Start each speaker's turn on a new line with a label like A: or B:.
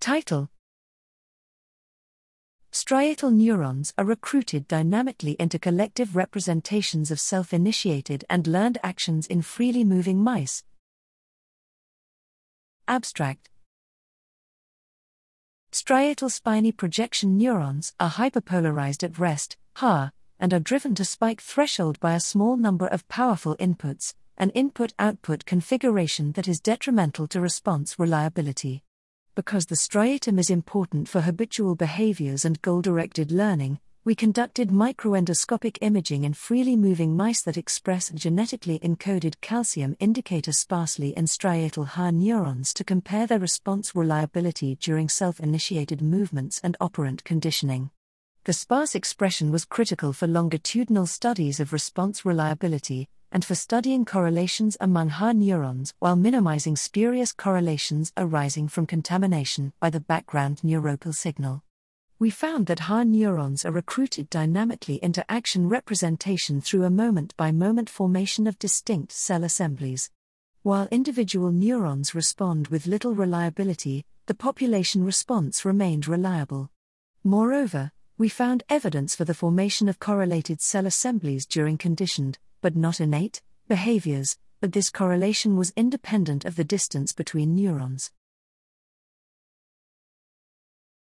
A: Title Striatal neurons are recruited dynamically into collective representations of self initiated and learned actions in freely moving mice. Abstract Striatal spiny projection neurons are hyperpolarized at rest, HaR, and are driven to spike threshold by a small number of powerful inputs, an input output configuration that is detrimental to response reliability. Because the striatum is important for habitual behaviors and goal directed learning, we conducted microendoscopic imaging in freely moving mice that express genetically encoded calcium indicator sparsely in striatal HaR neurons to compare their response reliability during self initiated movements and operant conditioning. The sparse expression was critical for longitudinal studies of response reliability, and for studying correlations among HaR neurons while minimizing spurious correlations arising from contamination by the background neuropil signal. We found that HaR neurons are recruited dynamically into action representation through a moment by moment formation of distinct cell assemblies. While individual neurons respond with little reliability, the population response remained reliable. Moreover, we found evidence for the formation of correlated cell assemblies during conditioned, but not innate, behaviors, but this correlation was independent of the distance between neurons.